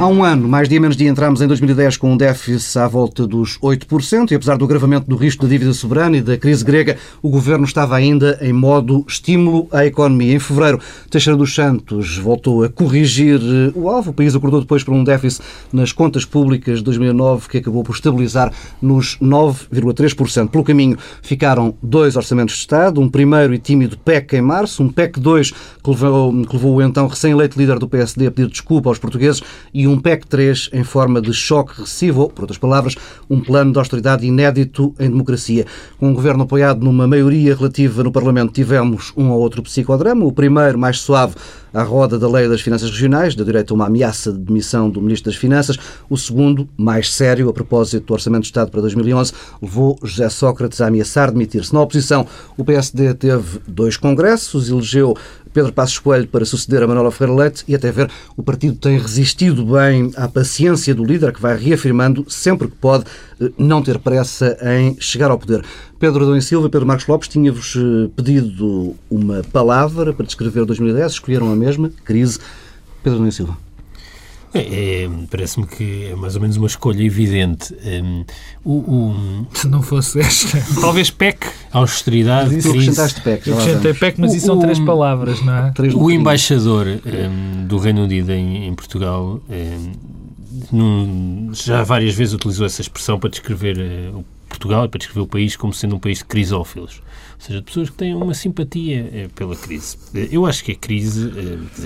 Há um ano, mais dia menos dia, entramos em 2010 com um déficit à volta dos 8% e apesar do agravamento do risco da dívida soberana e da crise grega, o governo estava ainda em modo estímulo à economia. Em fevereiro, Teixeira dos Santos voltou a corrigir eh, o alvo. O país acordou depois por um déficit nas contas públicas de 2009 que acabou por estabilizar nos 9,3%. Pelo caminho ficaram dois orçamentos de Estado, um primeiro e tímido PEC em março, um PEC 2 que levou, que levou o então recém-eleito líder do PSD a pedir desculpa aos portugueses e um PEC 3 em forma de choque recessivo, ou, por outras palavras, um plano de austeridade inédito em democracia. Com um governo apoiado numa maioria relativa no Parlamento, tivemos um ou outro psicodrama. O primeiro, mais suave, à roda da Lei das Finanças Regionais, da direito a uma ameaça de demissão do Ministro das Finanças. O segundo, mais sério, a propósito do Orçamento de Estado para 2011, levou José Sócrates a ameaçar demitir-se. Na oposição, o PSD teve dois congressos, elegeu Pedro Passos Coelho para suceder a Manuela Ferreira Leite e até ver o partido tem resistido bem à paciência do líder que vai reafirmando sempre que pode eh, não ter pressa em chegar ao poder. Pedro Adão e Silva e Pedro Marcos Lopes tinha-vos eh, pedido uma palavra para descrever 2010, escolheram a mesma, crise. Pedro Adão e Silva. É, é, Parece-me que é mais ou menos uma escolha evidente. Um, o, o, Se não fosse esta, talvez PEC. Austeridade, mas crise. PEC. Eu acrescentei PEC, mas o, isso são três palavras, não é? Três o embaixador um, do Reino Unido em, em Portugal um, num, já várias vezes utilizou essa expressão para descrever uh, Portugal e para descrever o país como sendo um país de crisófilos ou seja, de pessoas que têm uma simpatia eh, pela crise. Eh, eu acho que a crise,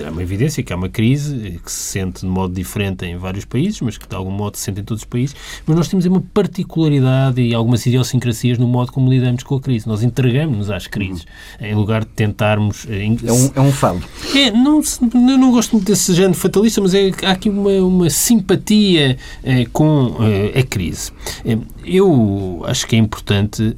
é uma evidência que há uma crise que se sente de modo diferente em vários países, mas que de algum modo se sente em todos os países, mas nós temos uma particularidade e algumas idiosincrasias no modo como lidamos com a crise. Nós entregamos-nos às crises, em lugar de tentarmos... É um, é um falo. É, não, eu não gosto muito desse género fatalista, mas é, há aqui uma, uma simpatia é, com é, a crise. Eu acho que é importante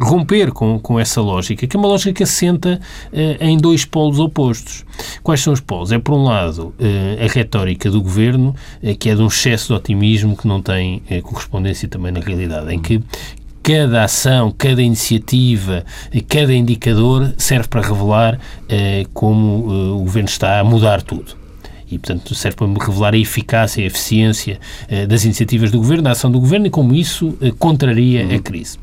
romper com com, com essa lógica, que é uma lógica que assenta uh, em dois polos opostos. Quais são os polos? É, por um lado, uh, a retórica do governo, uh, que é de um excesso de otimismo que não tem correspondência também na realidade, em que cada ação, cada iniciativa, cada indicador serve para revelar como o governo está a mudar tudo e, portanto, serve para me revelar a eficácia e a eficiência uh, das iniciativas do Governo, da ação do Governo e como isso uh, contraria uhum. a crise.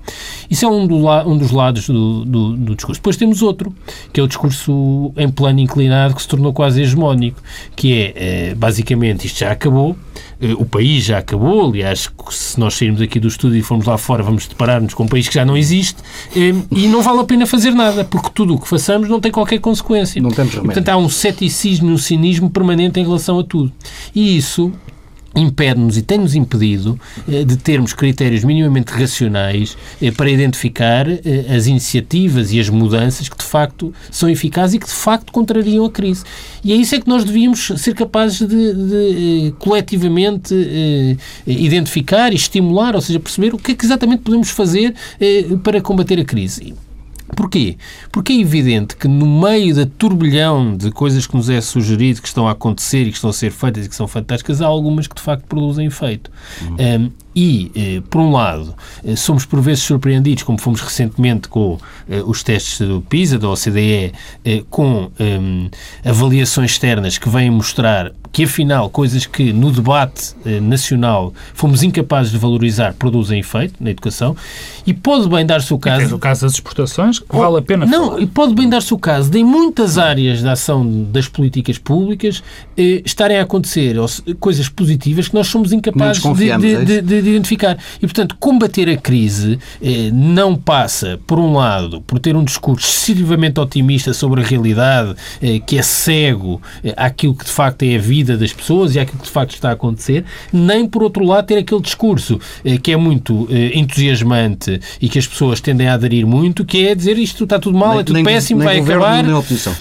Isso é um, do um dos lados do, do, do, discurso. Depois temos outro, que é o discurso em plano inclinado, que se tornou quase hegemónico, que é, uh, basicamente, isto já acabou, o país já acabou, aliás, se nós sairmos aqui do estúdio e formos lá fora, vamos deparar-nos com um país que já não existe e não vale a pena fazer nada, porque tudo o que façamos não tem qualquer consequência. Não temos remédio. portanto, há um ceticismo e um cinismo permanente em relação a tudo. E isso impede-nos e tem-nos impedido eh, de termos critérios minimamente racionais eh, para identificar eh, as iniciativas e as mudanças que de facto são eficazes e que de facto contrariam a crise. E é isso é que nós devíamos ser capazes de, de coletivamente identificar e estimular, ou seja, perceber o que é que exatamente podemos fazer para combater a crise. Porquê? Porque é evidente que no meio da turbilhão de coisas que nos é sugerido, que estão a acontecer e que estão a ser feitas e que são fantásticas, há algumas que de facto produzem efeito. Uhum. Um, e, eh, por um lado, eh, somos por vezes surpreendidos, como fomos recentemente com eh, os testes do PISA, da OCDE, com um, avaliações externas que vêm mostrar que, afinal, coisas que no debate nacional fomos incapazes de valorizar produzem efeito na educação. E pode bem dar-se o caso. o caso das exportações, que vale a pena Não, falar. e pode bem dar-se o caso de, em muitas áreas da ação das políticas públicas, estarem a acontecer coisas positivas que nós somos incapazes de, de, é de, de identificar. E, portanto, combater a crise eh, não passa, por um lado, por ter um discurso excessivamente otimista sobre a realidade, eh, que é cego eh, àquilo que de facto é a vida das pessoas e àquilo que de facto está a acontecer, nem, por outro lado, ter aquele discurso eh, que é muito eh, entusiasmante e que as pessoas tendem a aderir muito, que é dizer isto está tudo mal, nem, é tudo nem, péssimo, nem vai acabar. Nem oposição.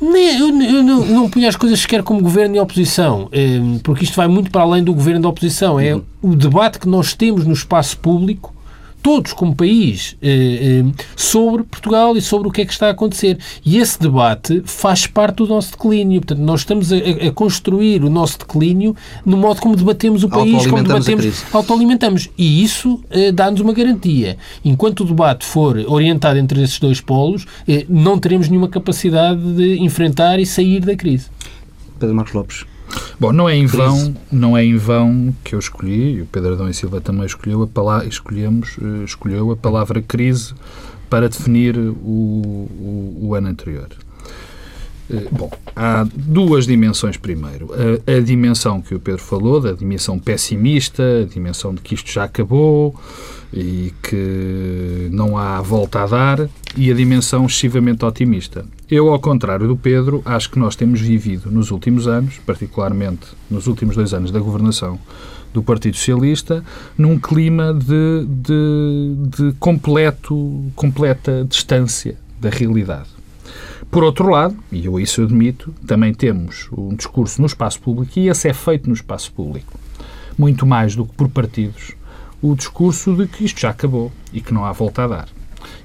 Nem, eu, eu não, não as coisas sequer como governo e oposição, eh, porque isto vai muito para além do governo da oposição. É uhum. o debate que nós temos no espaço público todos como país, eh, eh, sobre Portugal e sobre o que é que está a acontecer. E esse debate faz parte do nosso declínio. Portanto, nós estamos a, a construir o nosso declínio no modo como debatemos o país, como debatemos, autoalimentamos. E isso eh, dá-nos uma garantia. Enquanto o debate for orientado entre esses dois polos, não teremos nenhuma capacidade de enfrentar e sair da crise. Pedro Marcos Lopes. Bom, não é em vão, não é em vão que eu escolhi, e o Pedro Adão e Silva também escolheu a palavra, escolhemos, eh, escolheu a palavra crise para definir o, o, o ano anterior. Eh, bom, há duas dimensões primeiro. A, a, dimensão que o Pedro falou, da dimensão pessimista, a dimensão de que isto já acabou e que não há volta a dar, e a dimensão excessivamente otimista. Eu, ao contrário do Pedro, acho que nós temos vivido nos últimos anos, particularmente nos últimos dois anos da governação do Partido Socialista, num clima de, de, de completo, completa distância da realidade. Por outro lado, e eu isso admito, também temos um discurso no espaço público, e esse é feito no espaço público, muito mais do que por partidos, o discurso de que isto já acabou e que não há volta a dar.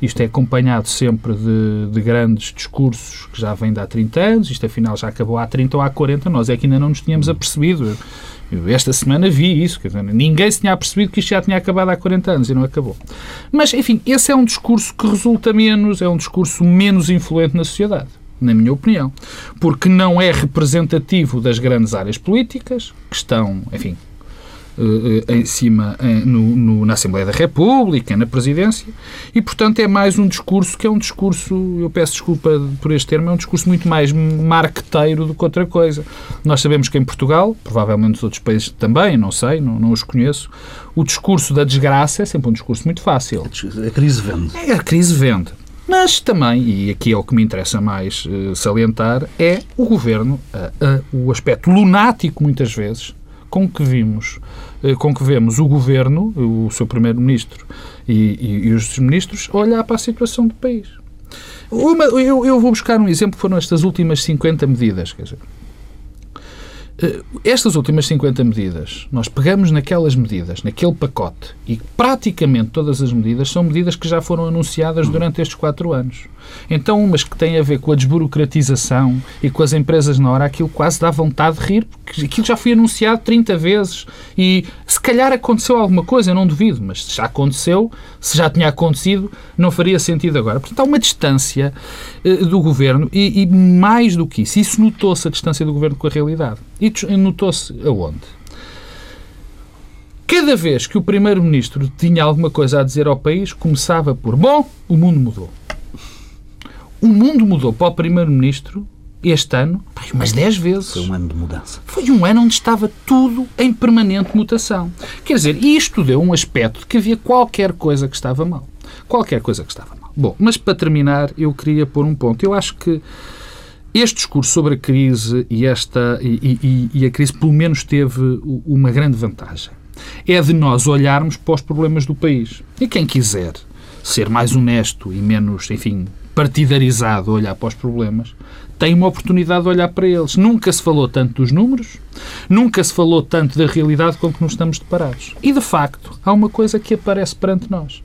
Isto é acompanhado sempre de, de, grandes discursos que já vêm de há 30 anos, isto afinal já acabou há 30 ou há 40, nós é que ainda não nos tínhamos apercebido. Eu, esta semana vi isso, dizer, ninguém se tinha apercebido que isto já tinha acabado há 40 anos e não acabou. Mas, enfim, esse é um discurso que resulta menos, é um discurso menos influente na sociedade na minha opinião, porque não é representativo das grandes áreas políticas, que estão, enfim, em cima eh, no, no, na Assembleia da República, na Presidência, e, portanto, é mais um discurso que é um discurso, eu peço desculpa por este termo, é um discurso muito mais marqueteiro do que outra coisa. Nós sabemos que em Portugal, provavelmente nos outros países também, não sei, não, não os conheço, o discurso da desgraça é sempre um discurso muito fácil. A crise vende. É, a crise vende. Mas também, e aqui é o que me interessa mais uh, salientar, é o governo, uh, uh, o aspecto lunático, muitas vezes, com que vimos, eh, com que vemos o governo, o seu primeiro-ministro e, e, e, os ministros olhar para a situação do país. Uma, eu, eu, vou buscar um exemplo foram estas últimas 50 medidas. Quer dizer, eh, estas últimas 50 medidas, nós pegamos naquelas medidas, naquele pacote, e praticamente todas as medidas são medidas que já foram anunciadas durante estes quatro anos. Então, umas que têm a ver com a desburocratização e com as empresas na hora, aquilo quase dá vontade de rir, porque aquilo já foi anunciado 30 vezes e se calhar aconteceu alguma coisa, eu não duvido, mas se já aconteceu, se já tinha acontecido, não faria sentido agora. Portanto, há uma distância uh, do governo e, e, mais do que isso, isso notou-se a distância do governo com a realidade. E notou-se aonde? Cada vez que o Primeiro-Ministro tinha alguma coisa a dizer ao país, começava por: Bom, o mundo mudou. O mundo mudou para o Primeiro-Ministro este ano umas 10 vezes. Foi um ano de mudança. Foi um ano onde estava tudo em permanente mutação. Quer dizer, isto deu um aspecto de que havia qualquer coisa que estava mal. Qualquer coisa que estava mal. Bom, mas para terminar, eu queria pôr um ponto. Eu acho que este discurso sobre a crise e, esta, e, e, e a crise pelo menos teve uma grande vantagem. É de nós olharmos para os problemas do país. E quem quiser ser mais honesto e menos, enfim, partidarizado olhar para os problemas, tem uma oportunidade de olhar para eles. Nunca se falou tanto dos números, nunca se falou tanto da realidade com que nos estamos deparados. E, de facto, há uma coisa que aparece perante nós.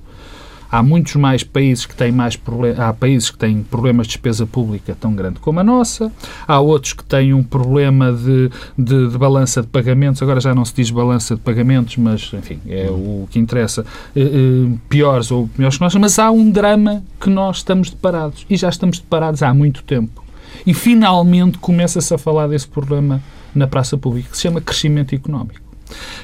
Há muitos mais países que têm mais há países que têm problemas de despesa pública tão grande como a nossa, há outros que têm um problema de, de, de balança de pagamentos, agora já não se diz balança de pagamentos, mas enfim, é o que interessa, eh, eh, piores ou piores que nós, mas há um drama que nós estamos deparados e já estamos deparados há muito tempo. E finalmente começa-se a falar desse problema na praça pública, que se chama crescimento económico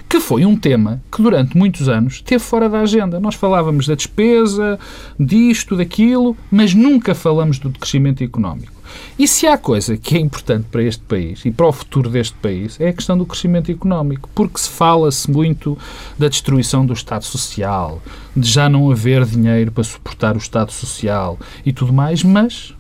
que foi um tema que durante muitos anos esteve fora da agenda. Nós falávamos da despesa, disto, daquilo, mas nunca falamos do crescimento económico. E se há coisa que é importante para este país e para o futuro deste país é a questão do crescimento económico, porque se fala-se muito da destruição do Estado Social, de já não haver dinheiro para suportar o Estado Social e tudo mais, mas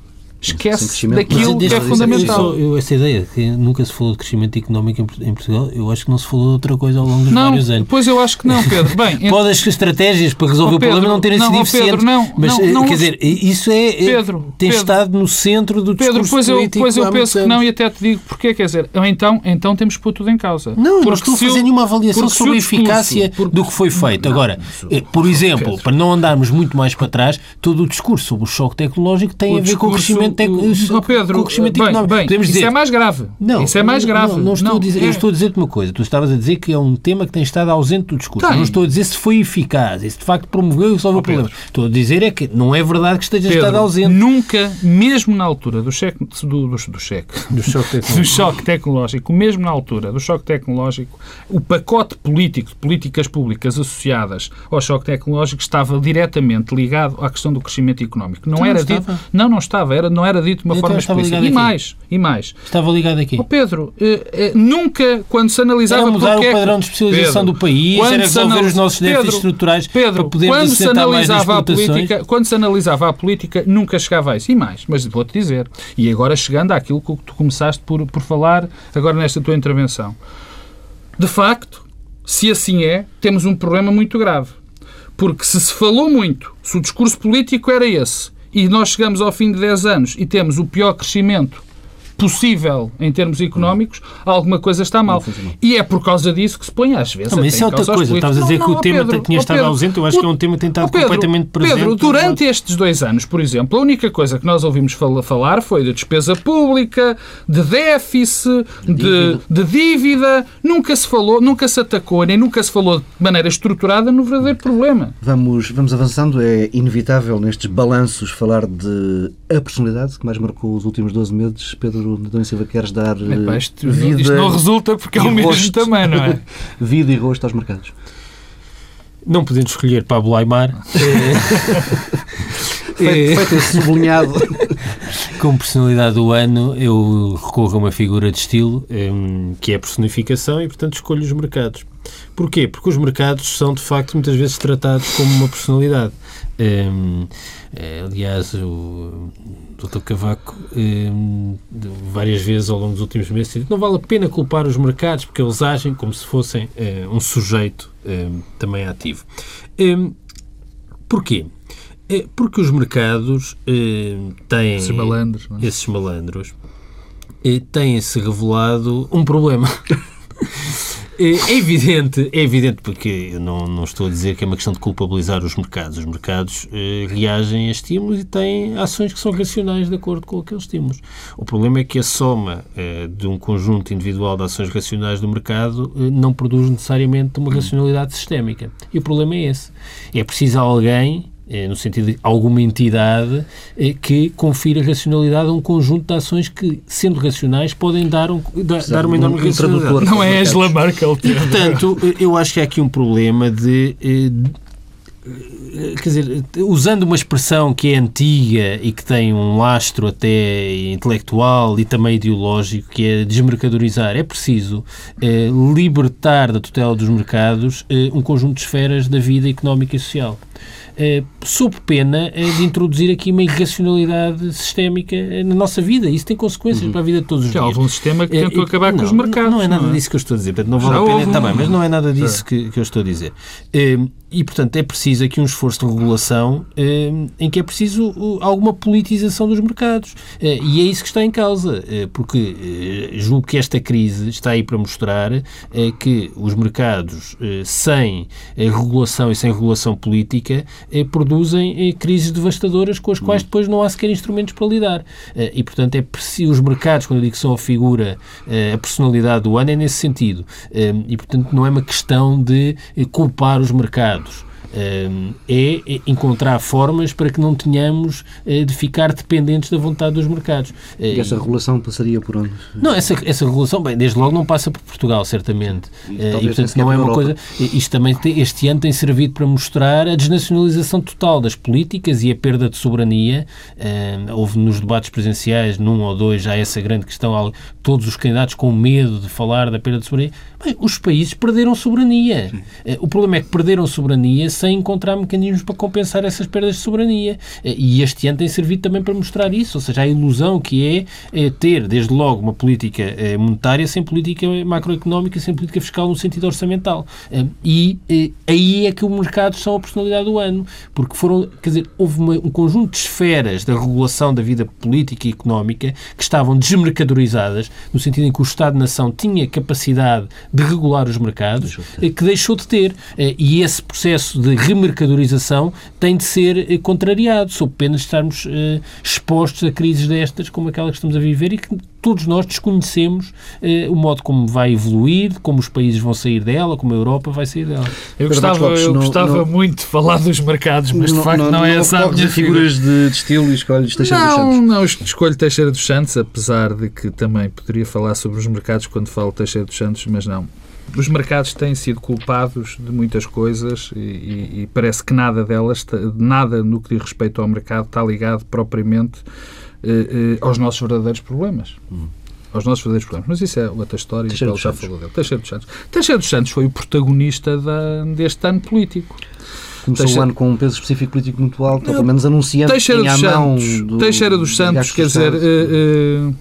esquece daquilo que é fundamental. Eu, essa ideia que nunca se falou de crescimento económico em, Portugal, eu acho que não se falou de outra coisa ao longo dos não, vários anos. Pois eu acho que não, Pedro. Bem, Pode as estratégias para resolver oh, Pedro, o problema não terem sido eficientes, Pedro, não, mas não, não, quer dizer, isso é, Pedro, tem Pedro, estado no centro do Pedro, discurso pois eu, pois eu penso que não e até te digo porquê, quer dizer, então, então temos que pôr tudo em causa. Não, não estou a fazer nenhuma avaliação sobre a eficácia do que foi feito. Agora, eh, por exemplo, para não andarmos muito mais para trás, todo o discurso sobre o choque tecnológico tem a ver com o crescimento o, o, Pedro, o crescimento bem, económico. Bem, Podemos isso dizer, é mais grave. Não, isso é mais grave. Não, não estou não, a dizer, é. eu estou a dizer-te uma coisa. Tu estavas a dizer que é um tema que tem estado ausente do discurso. Tem. Não estou a dizer se foi eficaz, se de facto promoveu e resolveu oh, problemas. Estou a dizer é que não é verdade que esteja Pedro, estado ausente. Nunca, mesmo na altura do cheque, do, do, do cheque, do choque, tecnológico. do choque tecnológico, mesmo na altura do choque tecnológico, o pacote político de políticas públicas associadas ao choque tecnológico estava diretamente ligado à questão do crescimento económico. Não, então era dito, não, não estava, era, não era dito de uma então forma explícita. E mais, e mais. Estava ligado aqui. Oh, Pedro, eh, eh, nunca, quando se analisava... Era mudar o é padrão de especialização Pedro, do país, era resolver os nossos déficits estruturais Pedro, para podermos quando se analisava a política, Quando se analisava a política, nunca chegava a isso. E mais, mas vou-te dizer. E agora chegando àquilo que tu começaste por, por falar, agora nesta tua intervenção. De facto, se assim é, temos um problema muito grave. Porque se se falou muito, se o discurso político era esse, e nós chegamos ao fim de 10 anos e temos o pior crescimento possível em termos económicos, alguma coisa está mal. E é por causa disso que se põe às vezes. Não, mas isso é outra coisa. Estavas a dizer não, que o tema Pedro, tinha estado Pedro, ausente. Eu acho que é um tema que tem estado Pedro, completamente presente. Pedro, durante estes dois anos, por exemplo, a única coisa que nós ouvimos falar foi de despesa pública, de déficit, de, de dívida. Nunca se falou, nunca se atacou, nem nunca se falou de maneira estruturada no verdadeiro problema. Vamos, vamos avançando. É inevitável nestes balanços falar de a personalidade que mais marcou os últimos 12 meses, Pedro Adão Silva, queres dar Epá, isto, vida isto não resulta porque é o mesmo também, não é? vida e rosto aos mercados. Não podendo escolher Pablo Aymar. feito, feito esse sublinhado. Como personalidade do ano, eu recorro a uma figura de estilo um, que é a personificação e, portanto, escolho os mercados. Porquê? Porque os mercados são, de facto, muitas vezes tratados como uma personalidade. Um, é, aliás, o Dr. Cavaco um, várias vezes ao longo dos últimos meses disse não vale a pena culpar os mercados porque eles agem como se fossem um, um sujeito também ativo. porquê? É porque os mercados têm esses malandros, é? esses malandros têm-se revelado um problema. É, é evidente, é evidente, porque eu não, não estou a dizer que é uma questão de culpabilizar os mercados. Os mercados eh, reagem a estímulos e têm ações que são racionais de acordo com aqueles estímulos. O problema é que a soma eh, de um conjunto individual de ações racionais do mercado eh, não produz necessariamente uma racionalidade sistémica. E o problema é esse. É preciso alguém no sentido de alguma entidade é, que confira racionalidade a um conjunto de ações que, sendo racionais, podem dar, um, dar, dar uma enorme um racionalidade. Não é Angela Merkel. E, portanto, eu acho que há aqui um problema de, de eh, quer dizer, usando uma expressão que é antiga e que tem um lastro até intelectual e também ideológico, que é desmercadorizar, é preciso é, libertar da tutela dos mercados é, um conjunto de esferas da vida económica e social. eh, sob pena eh, de introduzir aqui uma irracionalidade sistémica eh, na nossa vida. Isso tem consequências uhum. para a vida de todos os Já dias. houve um sistema que tentou acabar não, com os mercados. Não, é nada não é? disso que eu estou a dizer. Não vale a pena, tá bem, mas não é nada disso que, que eu estou a dizer. E, portanto, é preciso aqui um esforço de regulação em que é preciso alguma politização dos mercados. E é isso que está em causa, porque julgo que esta crise está aí para mostrar que os mercados, sem regulação e sem regulação política, eh, produzem eh, crises devastadoras com as quais hum. depois não há sequer instrumentos para lidar. Eh, e, portanto, é preciso, os mercados, quando eu digo que são a figura, a personalidade do ano, é nesse sentido. E, portanto, não é uma questão de culpar os mercados é encontrar formas para que não tenhamos eh, de ficar dependentes da vontade dos mercados. E essa regulação passaria por onde? Não, essa, essa regulação, bem, desde logo não passa por Portugal, certamente. E, eh, e portanto, não é uma coisa. Isto também, este ano tem servido para mostrar a desnacionalização total das políticas e a perda de soberania. Houve nos debates presenciais, num ou dois, já essa grande questão, todos os candidatos com medo de falar da perda de soberania. Bem, os países perderam soberania. Eh, o problema é que perderam soberania sem encontrar mecanismos para compensar essas perdas de soberania. Eh, e este ano tem servido também para mostrar isso, ou seja, a ilusão que é, é ter, desde logo, uma política eh, monetária sem política macroeconómica, sem política fiscal no sentido orçamental. E aí é que os mercados são a personalidade do ano, porque foram, quer dizer, houve uma, um conjunto de esferas da regulação da vida política e económica que estavam desmercadorizadas, no sentido em que o Estado-nação tinha capacidade de regular os mercados, que deixou de ter. E esse processo de de remercadorização tem de ser contrariado, sob pena de estarmos expostos a crises destas como aquela que estamos a viver e que todos nós desconhecemos eh, o modo como vai evoluir, como os países vão sair dela, como a Europa vai sair dela. Eu gostava, Lopes, eu não, gostava não, muito de falar dos mercados, mas de facto não, não é essa a minha figuras de, de, estilo e escolhes Teixeira não, dos Santos. Não, escolho Teixeira dos Santos, apesar de que também poderia falar sobre os mercados quando falo Teixeira dos Santos, mas não. Os mercados têm sido culpados de muitas coisas e, e, parece que nada delas, nada no que diz respeito ao mercado está ligado propriamente eh, eh, aos nossos verdadeiros problemas. Hum. Aos nossos verdadeiros problemas. Mas isso é outra história Teixeira e já falou dele. Teixeira dos Santos. Teixeira dos Santos foi o protagonista da, deste ano político. Começou Teixeira... o ano com um peso específico político muito alto, ou pelo menos anunciando Teixeira que dos Santos, do, Teixeira dos Santos, quer dizer, uh, uh,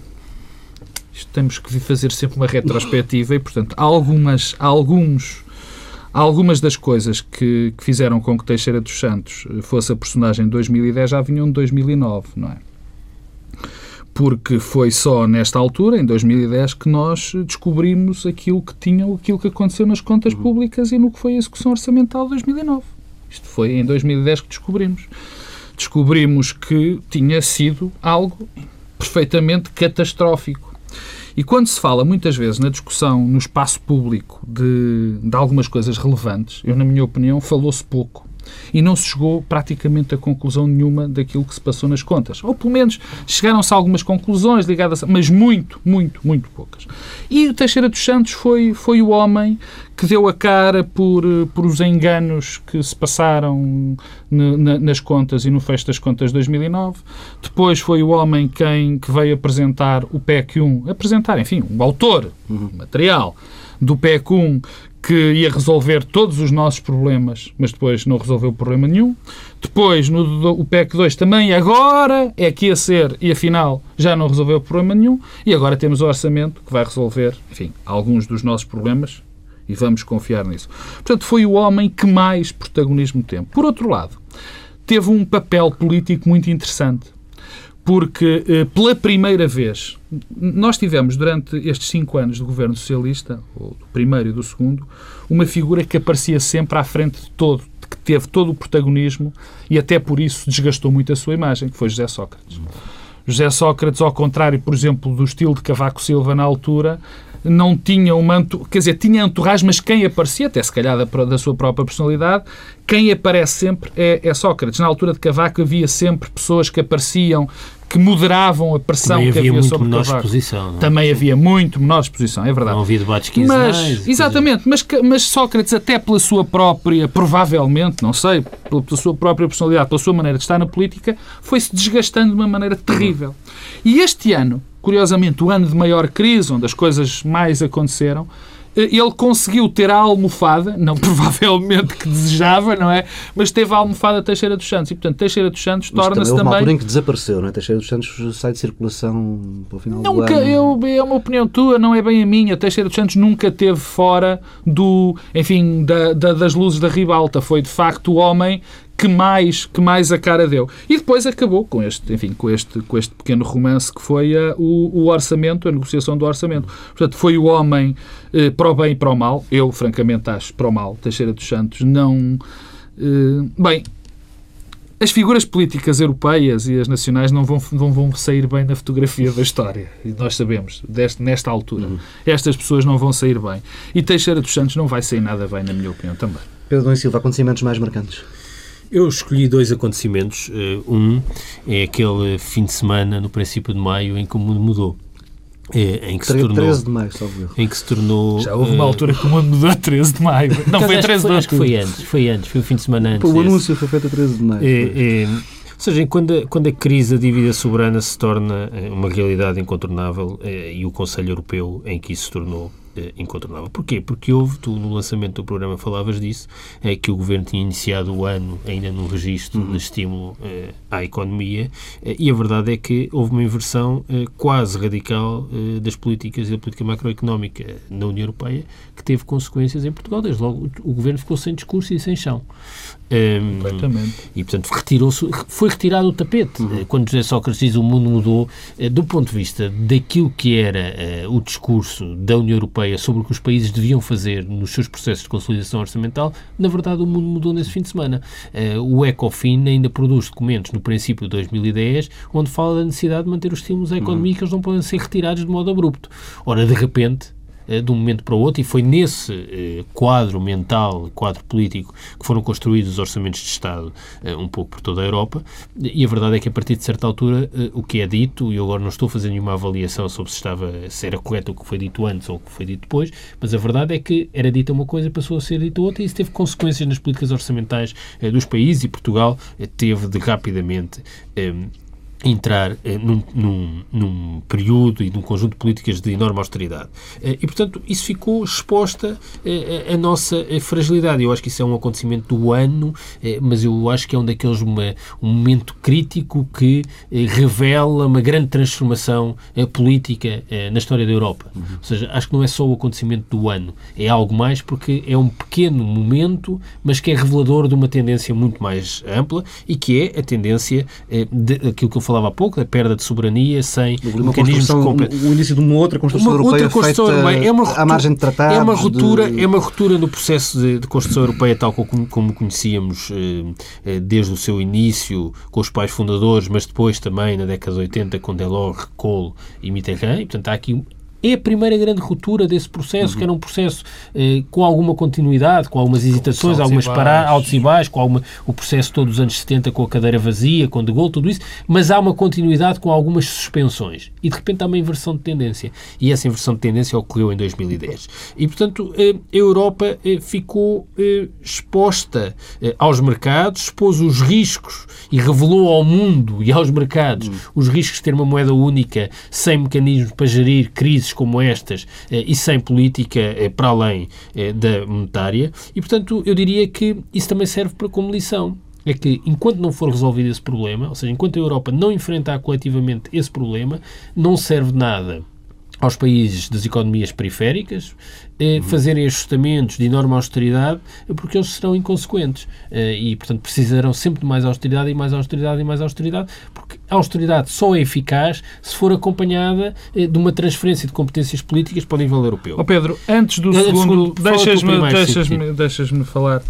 temos que fazer sempre uma retrospectiva e, portanto, há algumas, há alguns, há algumas das coisas que, que, fizeram com que Teixeira dos Santos fosse a personagem de 2010 já vinham de 2009, não é? porque foi só nesta altura, em 2010, que nós descobrimos aquilo que tinha, aquilo que aconteceu nas contas uhum. públicas e no que foi a execução orçamental de 2009. Isto foi em 2010 que descobrimos. Descobrimos que tinha sido algo perfeitamente catastrófico. E quando se fala muitas vezes na discussão no espaço público de, de algumas coisas relevantes, eu, na minha opinião, falou-se pouco e não se chegou praticamente a conclusão nenhuma daquilo que se passou nas contas. Ou pelo menos chegaram-se a algumas conclusões ligadas, a, mas muito, muito, muito poucas. E o Teixeira dos Santos foi, foi o homem que deu a cara por, por os enganos que se passaram na, nas contas e no fecho das contas de 2009. Depois foi o homem quem que veio apresentar o PEC 1, apresentar, enfim, o autor, uhum. material do PEC 1 que ia resolver todos os nossos problemas, mas depois não resolveu problema nenhum. Depois, no o PEC 2 também, agora é que ia ser, e afinal já não resolveu problema nenhum. E agora temos o orçamento que vai resolver, enfim, alguns dos nossos problemas e vamos confiar nisso. Portanto, foi o homem que mais protagonismo teve. Por outro lado, teve um papel político muito interessante porque eh, pela primeira vez nós tivemos durante estes cinco anos do governo socialista, ou do primeiro e do segundo, uma figura que aparecia sempre à frente de todo, que teve todo o protagonismo e até por isso desgastou muito a sua imagem, que foi José Sócrates. José Sócrates, ao contrário, por exemplo, do estilo de Cavaco Silva na altura, não tinha uma. Quer dizer, tinha entourage, mas quem aparecia, até se calhar da, da sua própria personalidade, quem aparece sempre é, é, Sócrates. Na altura de Cavaco havia sempre pessoas que apareciam que moderavam a pressão Também que havia, havia sobre menor Cavaco. Exposição, é? Também havia muito menor exposição, é verdade. Não havia debates quinzenais. Mas, exatamente, mas, mas Sócrates, até pela sua própria, provavelmente, não sei, pela, pela sua própria personalidade, pela sua maneira de estar na política, foi-se desgastando de uma maneira terrível. E este ano, curiosamente, o ano de maior crise, onde as coisas mais aconteceram, ele conseguiu ter a almofada, não provavelmente que desejava, não é? Mas teve a almofada Teixeira dos Santos. E, portanto, Teixeira dos Santos torna-se também... uma altura em que desapareceu, não é? Teixeira dos Santos sai de circulação para o final nunca, do ano. Eu, é uma opinião tua, não é bem a minha. Teixeira dos Santos nunca teve fora do, enfim, da, da, das luzes da ribalta. Foi, de facto, o homem que mais, que mais a cara deu. E depois acabou com este, enfim, com este, com este pequeno romance que foi uh, o, o, orçamento, a negociação do orçamento. Portanto, foi o homem uh, para o bem e para o mal. Eu, francamente, acho para o mal. Teixeira dos Santos não... Uh, bem, as figuras políticas europeias e as nacionais não vão, não vão sair bem na fotografia da história. E nós sabemos, deste, nesta altura. Uhum. Estas pessoas não vão sair bem. E Teixeira dos Santos não vai sair nada bem, na minha opinião, também. Pedro Dom Silva, acontecimentos mais marcantes? Eu escolhi dois acontecimentos. Eh, um é aquele fim de semana, no princípio de maio, em que o mundo mudou. É, em que 13, se tornou, 13 de maio, só Em que se tornou. Já houve uma uh, altura que o mundo mudou a 13 de maio. Não, foi 13 de maio. Acho que foi antes, foi antes, foi o fim de semana antes. O anúncio foi feito a 13 de maio. É, é, ou seja, quando a, quando a crise da dívida soberana se torna uma realidade incontornável e o Conselho Europeu em que isso se tornou incontornável. Porquê? Porque houve, tu no lançamento do programa falavas disso, é que o Governo tinha iniciado o ano ainda num registro uhum. de estímulo eh, à economia eh, e a verdade é que houve uma inversão eh, quase radical eh, das políticas e da política macroeconómica na União Europeia que teve consequências em Portugal. Desde logo o, Governo ficou sem discurso e sem chão. Um, Completamente. E, portanto, retirou-se, foi retirado o tapete. Uhum. Quando José Sócrates diz o mundo mudou, do ponto de vista daquilo que era o discurso da União Europeia Europeia sobre o que os países deviam fazer nos seus processos de consolidação orçamental, na verdade o mundo mudou nesse fim de semana. Uh, o ECOFIN ainda produz documentos no princípio de 2010 onde fala da necessidade de manter os estímulos à economia que eles não podem ser retirados de modo abrupto. Ora, de repente, eh, de um momento para o outro, e foi nesse eh, quadro mental, quadro político, que foram construídos os orçamentos de Estado eh, um pouco por toda a Europa. E a verdade é que, a partir de certa altura, o que é dito, e eu agora não estou fazer nenhuma avaliação sobre se, estava, se era correto o que foi dito antes ou o que foi dito depois, mas a verdade é que era dita uma coisa passou a ser dita outra, e isso teve consequências nas políticas orçamentais dos países, e Portugal teve de rapidamente entrar eh, num, num, num, período e num conjunto de políticas de enorme austeridade. Eh, e, portanto, isso ficou exposta eh, a nossa fragilidade. Eu acho que isso é um acontecimento do ano, eh, mas eu acho que é um daqueles uma, um momento crítico que eh, revela uma grande transformação eh, política na história da Europa. Uhum. Ou seja, acho que não é só o acontecimento do ano, é algo mais porque é um pequeno momento, mas que é revelador de uma tendência muito mais ampla e que é a tendência de, aquilo que eu falei falava há pouco, da perda de soberania sem mecanismos completos. O início de uma outra construção uma europeia outra construção europeia. É uma ruptura, à margem de tratados. É uma ruptura, de... é uma ruptura no processo de, de construção europeia tal como, como conhecíamos eh, eh, desde o seu início com os pais fundadores, mas depois também na década de 80 com Delors, Kohl e Mitterrand. E, portanto, há aqui é a primeira grande ruptura desse processo, uhum. que era um processo eh, com alguma continuidade, com algumas hesitações, algumas paradas, altos e baixos, com alguma, o processo todo dos anos 70 com a cadeira vazia, com De Gaulle, tudo isso, mas há uma continuidade com algumas suspensões. E de repente há uma inversão de tendência. E essa inversão de tendência ocorreu em 2010. E, portanto, eh, a Europa eh, ficou eh, exposta eh, aos mercados, expôs os riscos e revelou ao mundo e aos mercados uhum. os riscos de ter uma moeda única sem mecanismos para gerir crises como estas eh, e sem política eh, para além eh, da monetária. E, portanto, eu diria que isso também serve para como lição é que enquanto não for resolvido esse problema, ou seja, enquanto a Europa não enfrentar coletivamente esse problema, não serve nada aos países das economias periféricas eh, uhum. fazerem ajustamentos de enorme austeridade porque eles serão inconsequentes eh, e, portanto, precisarão sempre de mais austeridade e mais austeridade e mais austeridade porque a austeridade só é eficaz se for acompanhada eh, de uma transferência de competências políticas para o nível europeu. Oh Pedro, antes do antes segundo, deixas-me deixas deixas falar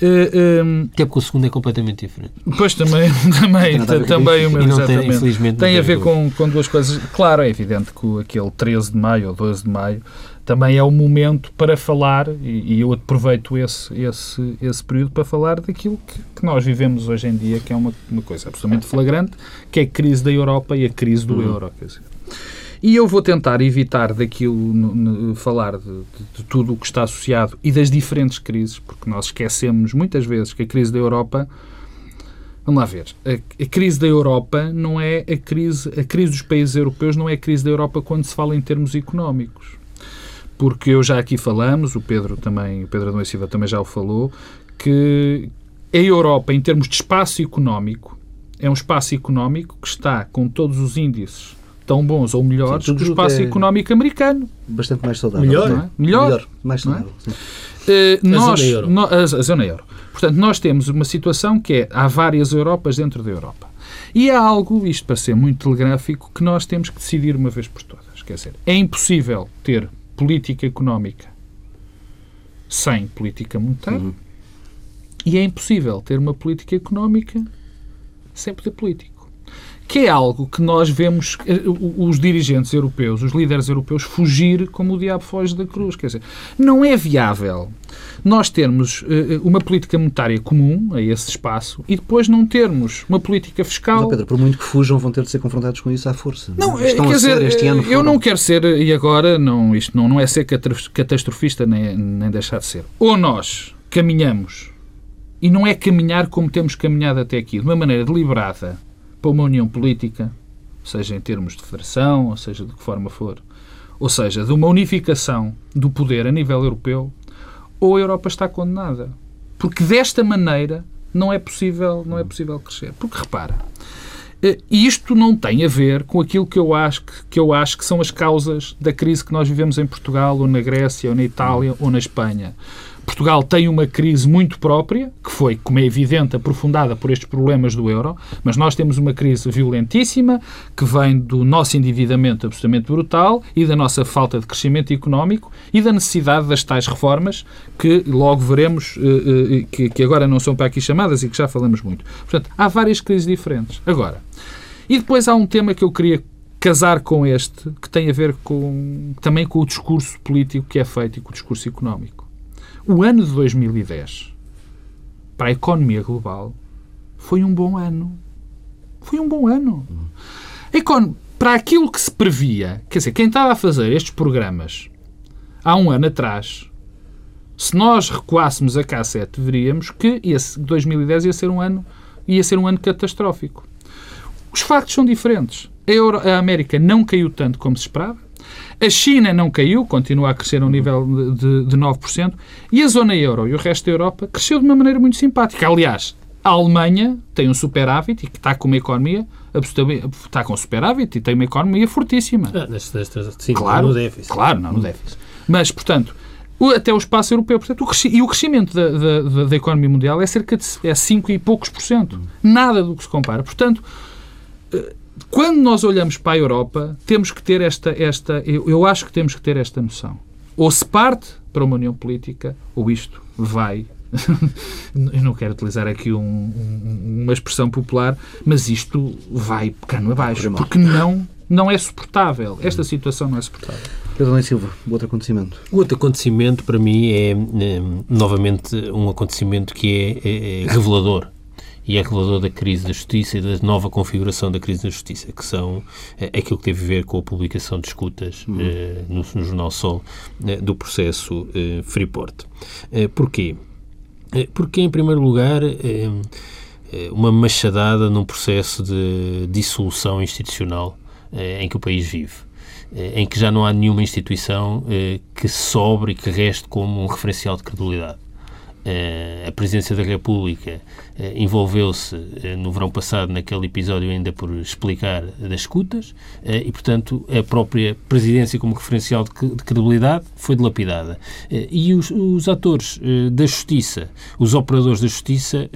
Uh, eh, um, ehm, Até porque o segundo é completamente diferente. Pois também, também, também o meu, exatamente. Tem, tem a ver com, com duas coisas. Claro, é evidente que aquele 13 de maio ou 12 de maio também é o momento para falar, e, e eu aproveito esse, esse, esse período para falar daquilo que, que nós vivemos hoje em dia, que é uma, uma coisa absolutamente flagrante, que é a crise da Europa e a crise do uhum. euro. Quer dizer. E eu vou tentar evitar daquilo, falar de, de, de, tudo o que está associado e das diferentes crises, porque nós esquecemos muitas vezes que a crise da Europa. Vamos lá ver. A, a, crise da Europa não é a crise. A crise dos países europeus não é a crise da Europa quando se fala em termos económicos. Porque eu já aqui falamos, o Pedro também, o Pedro Adão Silva também já o falou, que a Europa, em termos de espaço económico, é um espaço económico que está com todos os índices tão bons ou melhores sim, que o espaço é económico americano. Bastante mais saudável. Melhor? É? Melhor? Melhor. Mais saudável. É? Uh, nós, a, zona euro. No, a, a zona euro. Portanto, nós temos uma situação que é, há várias Europas dentro da Europa. E há algo, isto para ser muito telegráfico, que nós temos que decidir uma vez por todas. Quer dizer, é impossível ter política económica sem política monetária uhum. e é impossível ter uma política económica sem poder político que é algo que nós vemos eh, os dirigentes europeus, os líderes europeus, fugir como o diabo foge da cruz. Quer dizer, não é viável nós termos uh, uma política monetária comum a esse espaço e depois não termos uma política fiscal. Mas, Pedro, por muito que fujam, vão ter de ser confrontados com isso à força. Não, é? Estão quer dizer, este ano eu não quero ser, e agora, não, isto não, não é ser catastrofista nem, nem deixar de ser. Ou nós caminhamos, e não é caminhar como temos caminhado até aqui, de uma maneira deliberada, para uma união política, seja em termos de federação, ou seja de que forma for, ou seja, de uma unificação do poder a nível europeu, ou a Europa está condenada. Porque desta maneira não é possível, não é possível crescer. Porque repara, eh, isto não tem a ver com aquilo que eu acho que, que eu acho que são as causas da crise que nós vivemos em Portugal, ou na Grécia, ou na Itália, ou na Espanha. Portugal tem uma crise muito própria, que foi, como é evidente, aprofundada por estes problemas do euro, mas nós temos uma crise violentíssima que vem do nosso endividamento absolutamente brutal e da nossa falta de crescimento económico e da necessidade das tais reformas que logo veremos, eh, eh, que, agora não são para aqui chamadas e que já falamos muito. Portanto, há várias crises diferentes. Agora, e depois há um tema que eu queria casar com este, que tem a ver com, também com o discurso político que é feito e com o discurso económico. O ano de 2010, para a economia global, foi um bom ano. Foi um bom ano. Econ para aquilo que se previa, quer dizer, quem estava a fazer estes programas há um ano atrás, se nós recuássemos a K7, veríamos que esse 2010 ia ser um ano, ia ser um ano catastrófico. Os factos são diferentes. A, América não caiu tanto como se esperava. A China não caiu, continua a crescer a um nível de, de 9%. E a zona euro e o resto da Europa cresceu de uma maneira muito simpática. Aliás, a Alemanha tem um superávit e que está com uma economia está com superávit e tem uma economia fortíssima. Ah, neste, neste, sim, claro, no déficit. Claro, não no déficit. Mas, portanto, até o espaço europeu. Portanto, o e o crescimento da, da, da, economia mundial é cerca de é 5 e poucos por cento. Nada do que se compara. Portanto, quando nós olhamos para a Europa, temos que ter esta, esta eu, eu acho que temos que ter esta noção. Ou se parte para uma união política, ou isto vai eu não quero utilizar aqui um, um, uma expressão popular, mas isto vai cano abaixo, porque não, não é suportável. Esta situação não é suportável. Pedro Silva, outro acontecimento. O outro acontecimento, para mim, é, é novamente um acontecimento que é, é, é revelador e é revelador da crise da justiça e da nova configuração da crise da justiça, que são é, aquilo que teve a ver com a publicação de escutas uhum. eh, no, no, Jornal Sol eh, do processo eh, Freeport. Eh, porquê? Eh, porque, em primeiro lugar, eh, uma machadada num processo de dissolução institucional em que o país vive em que já não há nenhuma instituição que sobre e que reste como um referencial de credibilidade. A Presidência da República eh, envolveu-se eh, no verão passado naquele episódio ainda por explicar das escutas eh, e, portanto, a própria presidência como referencial de credibilidade foi dilapidada. E os, os atores da justiça, os operadores da justiça,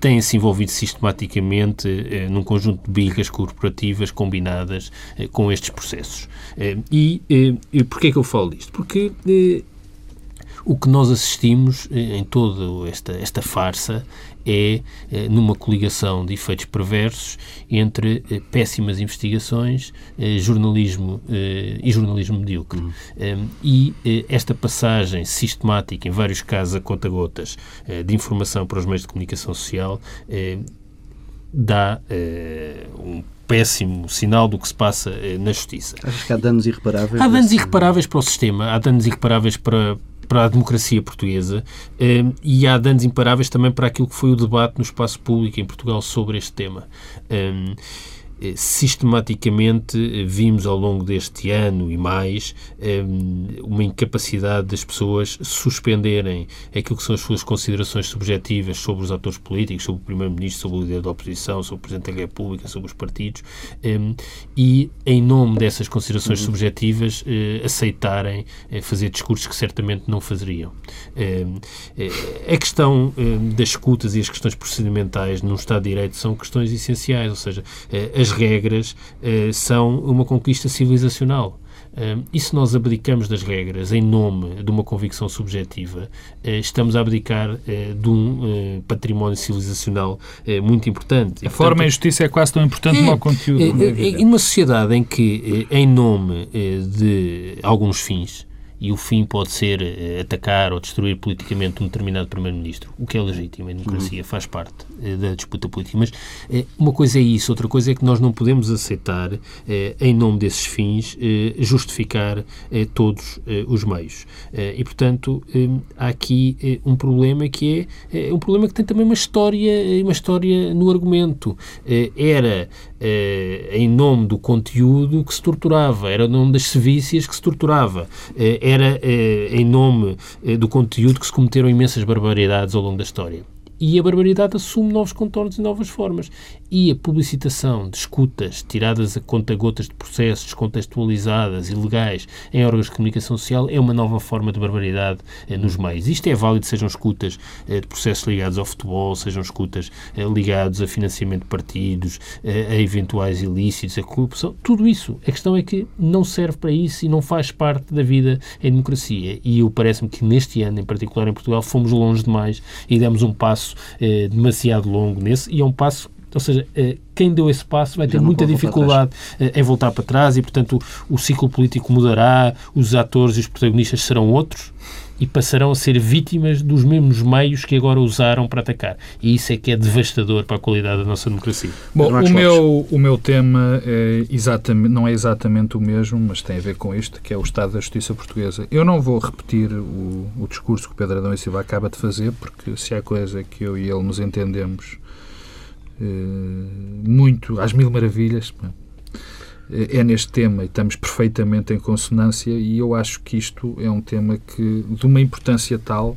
têm-se envolvido sistematicamente num conjunto de birras corporativas combinadas com estes processos. E porquê é que eu falo disto? Porque o que nós assistimos em toda esta, esta farsa é eh, numa coligação de efeitos perversos entre eh, péssimas investigações, eh, jornalismo e jornalismo medíocre. Uhum. E esta passagem sistemática, em vários casos a conta-gotas, de informação para os meios de comunicação social dá um péssimo sinal do que se passa na justiça. Acho que há danos irreparáveis? Há danos irreparáveis para o sistema, há danos irreparáveis para, para a democracia portuguesa um, e há danos imparáveis também para aquilo que foi o debate no espaço público em Portugal sobre este tema. Eh, sistematicamente eh, vimos ao longo deste ano e mais eh, uma incapacidade das pessoas suspenderem aquilo que são as suas considerações subjetivas sobre os atores políticos, sobre o Primeiro-Ministro, sobre o líder da oposição, sobre o Presidente da República, sobre os partidos e, em nome dessas considerações uhum. subjetivas, aceitarem fazer discursos que certamente não fazeriam. A questão das escutas e as questões procedimentais num Estado de Direito são questões essenciais, ou seja, as as regras uh, são uma conquista civilizacional. Uh, e se nós abdicamos das regras em nome de uma convicção subjetiva, uh, estamos a abdicar uh, de um património civilizacional muito importante. A forma e a justiça é quase tão importante é, como o conteúdo. em uma sociedade em que, em nome de alguns fins, e o fim pode ser uh, atacar ou destruir politicamente um determinado Primeiro-Ministro, o que é legítimo, a democracia uhum. faz parte uh, da disputa política. Mas uh, uma coisa é isso, outra coisa é que nós não podemos aceitar, em nome desses fins, justificar todos os meios. e, portanto, há aqui um problema que é um problema que tem também uma história, uma história no argumento. era em nome do conteúdo que se torturava, era em nome das sevícias que se torturava era eh, em nome eh, do conteúdo que se cometeram imensas barbaridades ao longo da história. e a barbaridade assume novos contornos e novas formas. E a publicitação de escutas tiradas a conta-gotas de processos, descontextualizadas, ilegais, em órgãos de comunicação social, é uma nova forma de barbaridade eh, nos meios. Isto é válido, sejam escutas eh, de processos ligados ao futebol, sejam escutas eh, ligados a financiamento de partidos, eh, a eventuais ilícitos, a corrupção, tudo isso. A questão é que não serve para isso e não faz parte da vida em democracia. E eu parece-me que neste ano, em particular em Portugal, fomos longe demais e demos um passo eh, demasiado longo nesse, e é um passo ou seja, eh, quem deu esse passo vai ter muita dificuldade eh, em voltar para trás e, portanto, o, o, ciclo político mudará, os atores e os protagonistas serão outros e passarão a ser vítimas dos mesmos meios que agora usaram para atacar. E isso é que é devastador para a qualidade da nossa democracia. Bom, o meu, o meu tema é exatamente, não é exatamente o mesmo, mas tem a ver com isto, que é o estado da justiça portuguesa. Eu não vou repetir o, o discurso que o Pedro Adão e Silva acaba de fazer, porque se há coisa que eu e ele nos entendemos muito às mil maravilhas, é neste tema e estamos perfeitamente em consonância e eu acho que isto é um tema que de uma importância tal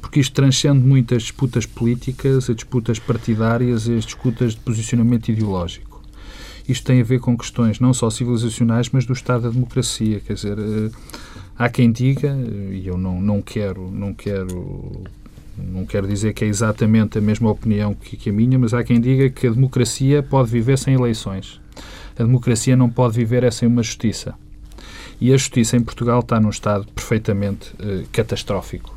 porque isto transcende muitas disputas políticas, as disputas partidárias as disputas de posicionamento ideológico. Isto tem a ver com questões não só civilizacionais, mas do Estado da democracia. Quer dizer, eh, há quem diga, e eu não, não quero, não quero não quero dizer que é exatamente a mesma opinião que, que a minha, mas há quem diga que a democracia pode viver sem eleições. A democracia não pode viver é sem uma justiça. E a justiça em Portugal está num estado perfeitamente uh, catastrófico.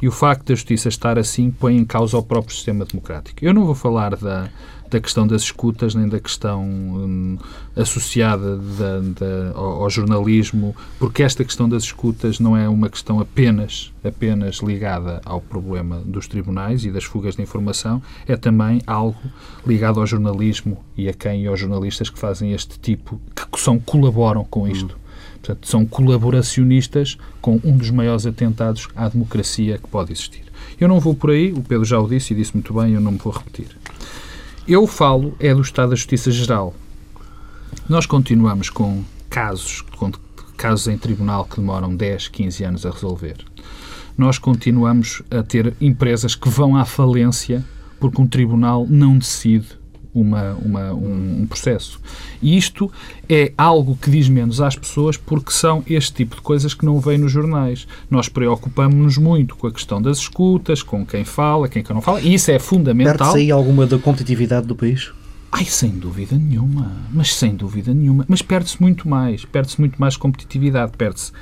E o facto da justiça estar assim põe em causa o próprio sistema democrático. Eu não vou falar da, da questão das escutas, nem da questão hum, associada da, da, ao, ao, jornalismo, porque esta questão das escutas não é uma questão apenas, apenas ligada ao problema dos tribunais e das fugas de informação, é também algo ligado ao jornalismo e a quem e aos jornalistas que fazem este tipo, que são, colaboram com isto. Hum. Portanto, são colaboracionistas com um dos maiores atentados à democracia que pode existir. Eu não vou por aí, o Pedro já o disse e disse muito bem, eu não me vou repetir. Eu falo é do Estado da Justiça Geral. Nós continuamos com casos, com casos em tribunal que demoram 10, 15 anos a resolver. Nós continuamos a ter empresas que vão à falência porque um tribunal não decide uma, uma, um, um, processo. E isto é algo que diz menos às pessoas porque são este tipo de coisas que não vêm nos jornais. Nós preocupamos-nos muito com a questão das escutas, com quem fala, quem não fala, e isso é fundamental. Perde-se aí alguma da competitividade do país? Ai, sem dúvida nenhuma, mas sem dúvida nenhuma. Mas perde-se muito mais, perde-se muito mais competitividade, perde-se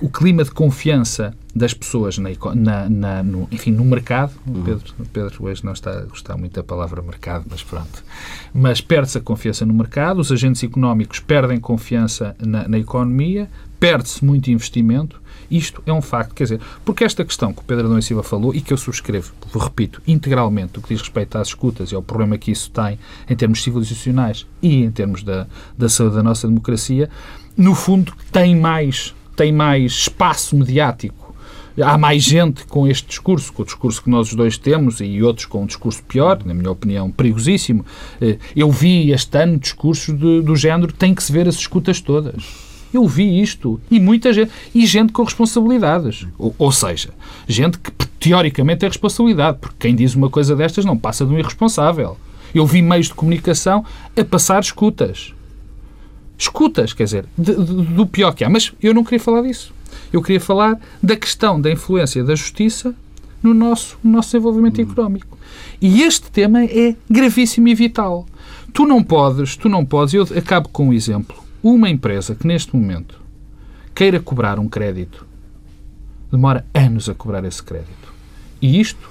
o clima de confiança das pessoas na, na, na no, enfim, no mercado. Uhum. Pedro, Pedro hoje não está a gostar muito da palavra mercado, mas pronto. Mas perde-se a confiança no mercado, os agentes económicos perdem confiança na, na economia, perde-se muito investimento. Isto é um facto, quer dizer, porque esta questão que o Pedro Adão e Silva falou e que eu subscrevo, repito, integralmente, o que diz respeito às escutas e ao problema que isso tem em termos civilizacionais e em termos da, da saúde da nossa democracia, no fundo tem mais tem mais espaço mediático. Há mais gente com este discurso, com o discurso que nós os dois temos e outros com um discurso pior, na minha opinião, perigosíssimo. Eh, eu vi este ano discursos de, do género tem que se ver as escutas todas. Eu vi isto. E muita gente. E gente com responsabilidades. Ou, ou, seja, gente que teoricamente é responsabilidade, porque quem diz uma coisa destas não passa de um irresponsável. Eu vi meios de comunicação a passar escutas escutas, quer dizer, de, de, do pior que há. Mas eu não queria falar disso. Eu queria falar da questão da influência da justiça no nosso, no nosso desenvolvimento uhum. económico. E este tema é gravíssimo e vital. Tu não podes, tu não podes, eu acabo com um exemplo. Uma empresa que neste momento queira cobrar um crédito, demora anos a cobrar esse crédito. E isto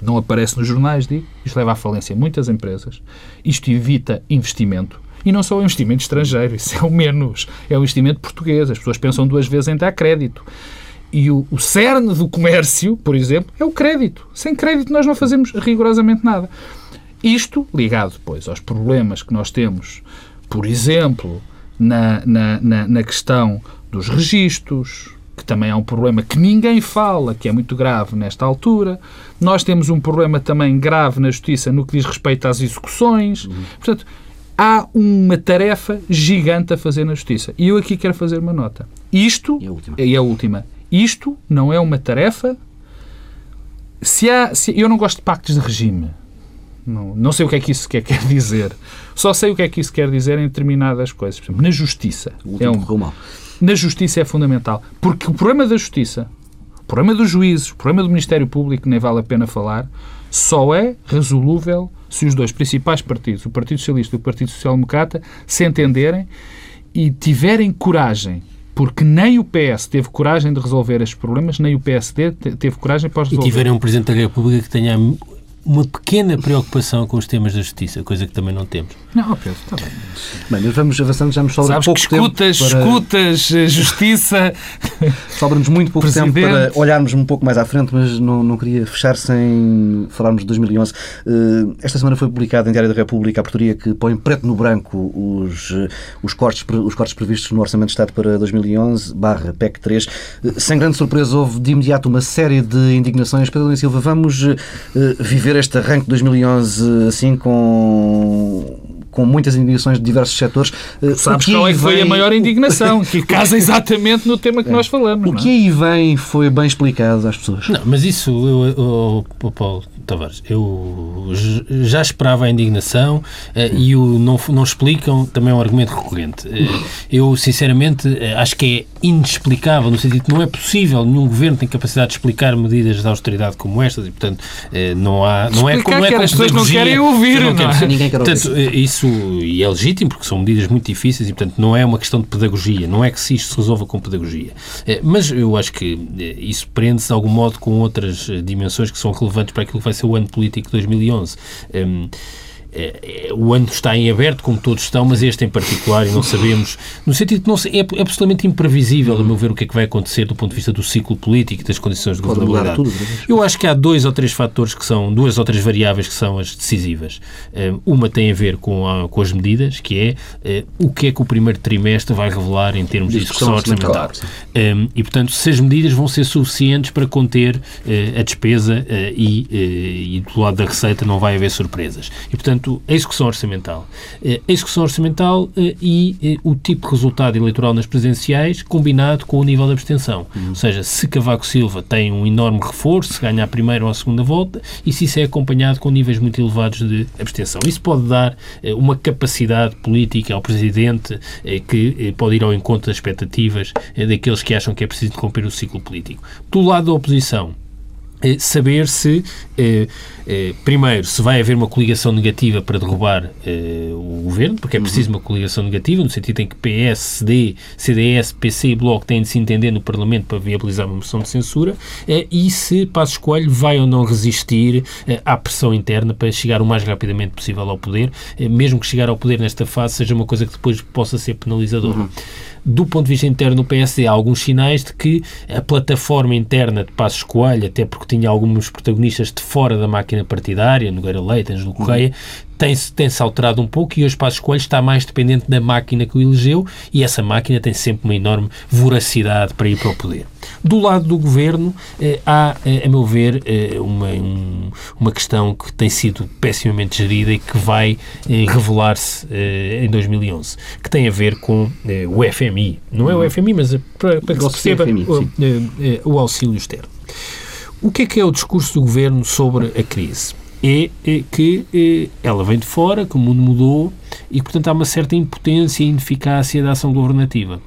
não aparece nos jornais, digo, isto leva à falência muitas empresas, isto evita investimento, e não só o investimento estrangeiro, isso é o menos. É o investimento português. As pessoas pensam duas vezes em dar crédito. E o, o cerne do comércio, por exemplo, é o crédito. Sem crédito nós não fazemos rigorosamente nada. Isto ligado depois aos problemas que nós temos, por exemplo, na, na, na, na questão dos registros, que também é um problema que ninguém fala, que é muito grave nesta altura. Nós temos um problema também grave na justiça no que diz respeito às execuções. Uhum. Portanto, há uma tarefa gigante a fazer na Justiça. E eu aqui quero fazer uma nota. Isto, e a última, e a última isto não é uma tarefa se há, se, eu não gosto de pactos de regime. Não, não sei o que é que isso quer, quer dizer. Só sei o que é que isso quer dizer em determinadas coisas. Por exemplo, na justiça. é um, na justiça é fundamental. Porque o problema da justiça, o problema dos juízes, o problema do Ministério Público, nem vale a pena falar, só é resolúvel se os dois principais partidos, o Partido Socialista e o Partido Social Democrata, se entenderem e tiverem coragem porque nem o PS teve coragem de resolver estes problemas, nem o PSD teve coragem para os resolver. E tiverem um Presidente da República que tenha uma pequena preocupação com os temas da justiça, coisa que também não temos. Não, Pedro, está bem. Bem, mas vamos avançando, já nos sobra Sabes pouco que escutas, tempo para... escutas, eh, justiça... Sobra-nos muito pouco Presidente. tempo para olharmos um pouco mais à frente, mas não, não queria fechar sem falarmos de 2011. Eh, esta semana foi publicada em Diário da República a portaria que põe preto no branco os, eh, os, cortes, os cortes previstos no Orçamento de Estado para 2011, barra PEC 3. Sem grande surpresa, houve de imediato uma série de indignações. Pedro Silva, vamos viver este arranque de 2011 assim com com muitas indignações de diversos setores. Eh, sabes qual é que foi a maior indignação, que casa exatamente no tema que é. nós falamos. O que é? aí vem foi bem explicado às pessoas. Não, mas isso, eu, eu, eu, Paulo, Tavares, eu já esperava a indignação uh, e o não, não explicam também é um argumento recorrente. Uh, eu, sinceramente, acho que é inexplicável, no sentido que não é possível, nenhum governo tem capacidade de explicar medidas de austeridade como estas e, portanto, não há... Não é, como é as pessoas não querem ouvir, não, não é? Ninguém quer ouvir. Portanto, isso, e é legítimo, porque são medidas muito difíceis e, portanto, não é uma questão de pedagogia, não é que se isto se resolva com pedagogia. Mas eu acho que isso prende-se de algum modo com outras dimensões que são relevantes para aquilo que vai ser o ano político de 2011. É, é, o ano está em aberto, como todos estão, mas este em particular, e não sabemos, no sentido que não é, é absolutamente imprevisível, a meu ver, o que é que vai acontecer do ponto de vista do ciclo político e das condições de governabilidade. Tudo, Eu acho que há dois ou três fatores que são, duas ou três variáveis que são as decisivas. Uma tem a ver com, a, com as medidas, que é eh, o que é que o primeiro trimestre vai revelar em termos de execução orçamental. E, portanto, se as medidas vão ser suficientes para conter eh, a despesa eh, e, e do lado da receita não vai haver surpresas. E, portanto, portanto, a execução orçamental. Eh, a execução orçamental eh, e eh, o tipo de resultado eleitoral nas presidenciais combinado com o nível de abstenção. Uhum. Ou seja, se Cavaco Silva tem um enorme reforço, se ganha a primeira ou a segunda volta, e se isso é acompanhado com níveis muito elevados de abstenção. Isso pode dar uma capacidade política ao Presidente que pode ir ao encontro das expectativas daqueles que acham que é preciso interromper o ciclo político. Do lado da oposição, saber se, eh, eh, primeiro, se vai haver uma coligação negativa para derrubar eh, o governo, porque é preciso uhum. uma coligação negativa, no sentido em que PS, CD, CDS, PC e Bloco têm de se entender no Parlamento para viabilizar uma moção de censura, e se Passo Coelho vai ou não resistir à pressão interna para chegar o mais rapidamente possível ao poder, mesmo que chegar ao poder nesta fase seja uma coisa que depois possa ser penalizadora. Uhum do ponto de vista interno no PSD, há alguns sinais de que a plataforma interna de Passos Coelho, até porque tinha alguns protagonistas de fora da máquina partidária, Nogueira Leite, Ângelo Correia, tem-se tem -se alterado um pouco e hoje Passos Coelho está mais dependente da máquina que o elegeu e essa máquina tem sempre uma enorme voracidade para ir para o poder. Do lado do governo, eh, há, eh, a meu ver, eh, uma, um, uma questão que tem sido pessimamente gerida e que vai eh, revelar-se eh, em 2011, que tem a ver com eh, o FMI. Não é o FMI, mas para, para que se perceba FMI, o, o auxílio externo. O que é que é o discurso do governo sobre a crise? É, é que é, ela vem de fora, que o mundo mudou e, portanto, há uma certa impotência e ineficácia da ação governativa.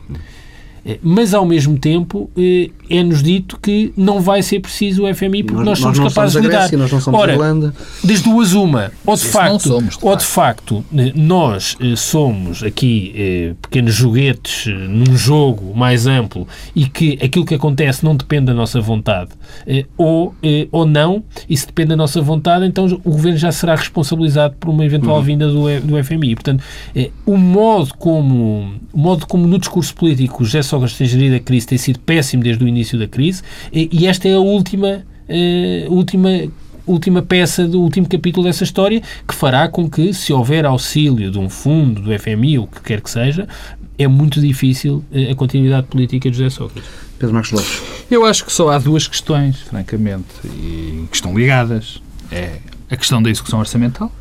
Eh, mas, ao mesmo tempo, eh, é-nos dito que não vai ser preciso o FMI porque nós, nós somos nós capazes de lidar. Grécia, nós não somos Ora, Irlanda. das duas uma, ou de, facto, somos, de ou de facto eh, nós somos aqui pequenos joguetes num jogo mais amplo e que aquilo que acontece não depende da nossa vontade, ou, ou não, e se depende da nossa vontade, então o Governo já será responsabilizado por uma eventual uhum. vinda do, do FMI. Portanto, o modo como, o modo como no discurso político José Sócrates tem gerido a crise tem sido péssimo desde o início da crise e esta é a última, uh, última última peça do último capítulo dessa história que fará com que, se houver auxílio de um fundo, do FMI, ou o que quer que seja, é muito difícil uh, a continuidade política de José Sócrates. Pedro Marcos Lopes. Eu acho que só há duas questões, francamente, e que estão ligadas. É a questão da execução orçamental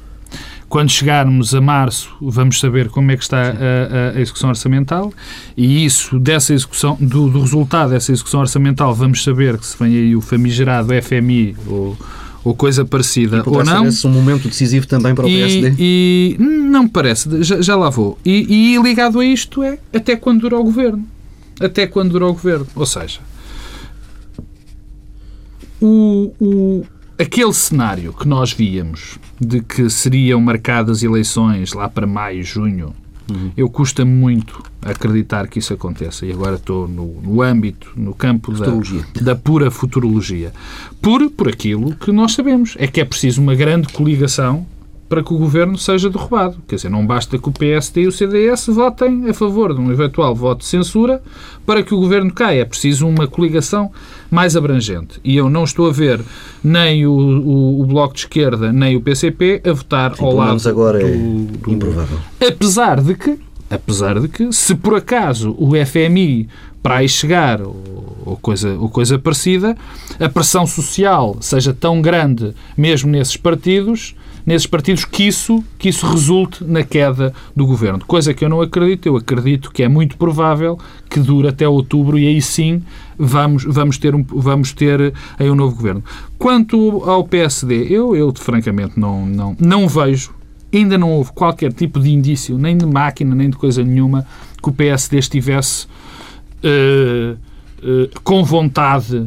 Quando chegarmos a março, vamos saber como é que está a, a, execução orçamental e isso, dessa execução, do, do, resultado dessa execução orçamental, vamos saber que se vem aí o famigerado FMI ou, ou coisa parecida ou não. Esse um momento decisivo também para o PSD? E, e não me parece, já, já lá vou. E, e ligado a isto é até quando dura o governo. Até quando dura o governo. Ou seja, o, o, aquele cenário que nós víamos de que seriam marcadas eleições lá para maio, junho, uhum. eu custa muito acreditar que isso aconteça. E agora estou no, no âmbito, no campo da, da, pura futurologia. Por, por aquilo que nós sabemos. É que é preciso uma grande coligação para que o governo seja derrubado. Quer dizer, não basta que o PSD e o CDS votem a favor de um eventual voto de censura para que o governo caia. É preciso uma coligação mais abrangente. E eu não estou a ver nem o, o, o Bloco de Esquerda nem o PCP a votar Sim, ao lado agora do, é do... improvável. Apesar de que, apesar de que, se por acaso o FMI para aí chegar ou, coisa, ou coisa parecida, a pressão social seja tão grande mesmo nesses partidos nesses partidos que isso, que isso resulte na queda do governo. Coisa que eu não acredito. Eu acredito que é muito provável que dure até outubro e aí sim vamos, vamos, ter, um, vamos ter aí um novo governo. Quanto ao PSD, eu, eu francamente não, não, não vejo, ainda não houve qualquer tipo de indício, nem de máquina, nem de coisa nenhuma, que o PSD estivesse. Uh, eh, com vontade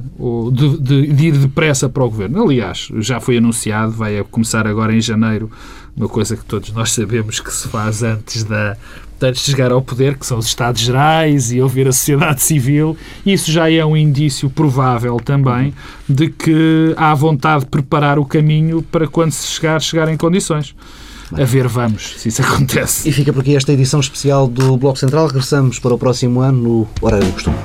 de, de, de, ir depressa para o governo. Aliás, já foi anunciado, vai começar agora em janeiro, uma coisa que todos nós sabemos que se faz antes da, antes de chegar ao poder, que são os Estados Gerais e ouvir a sociedade civil. Isso já é um indício provável também de que há vontade de preparar o caminho para quando se chegar, chegar em condições. A ver, vamos, se isso acontece. E fica por aqui esta edição especial do Bloco Central. Regressamos para o próximo ano no horário do costume.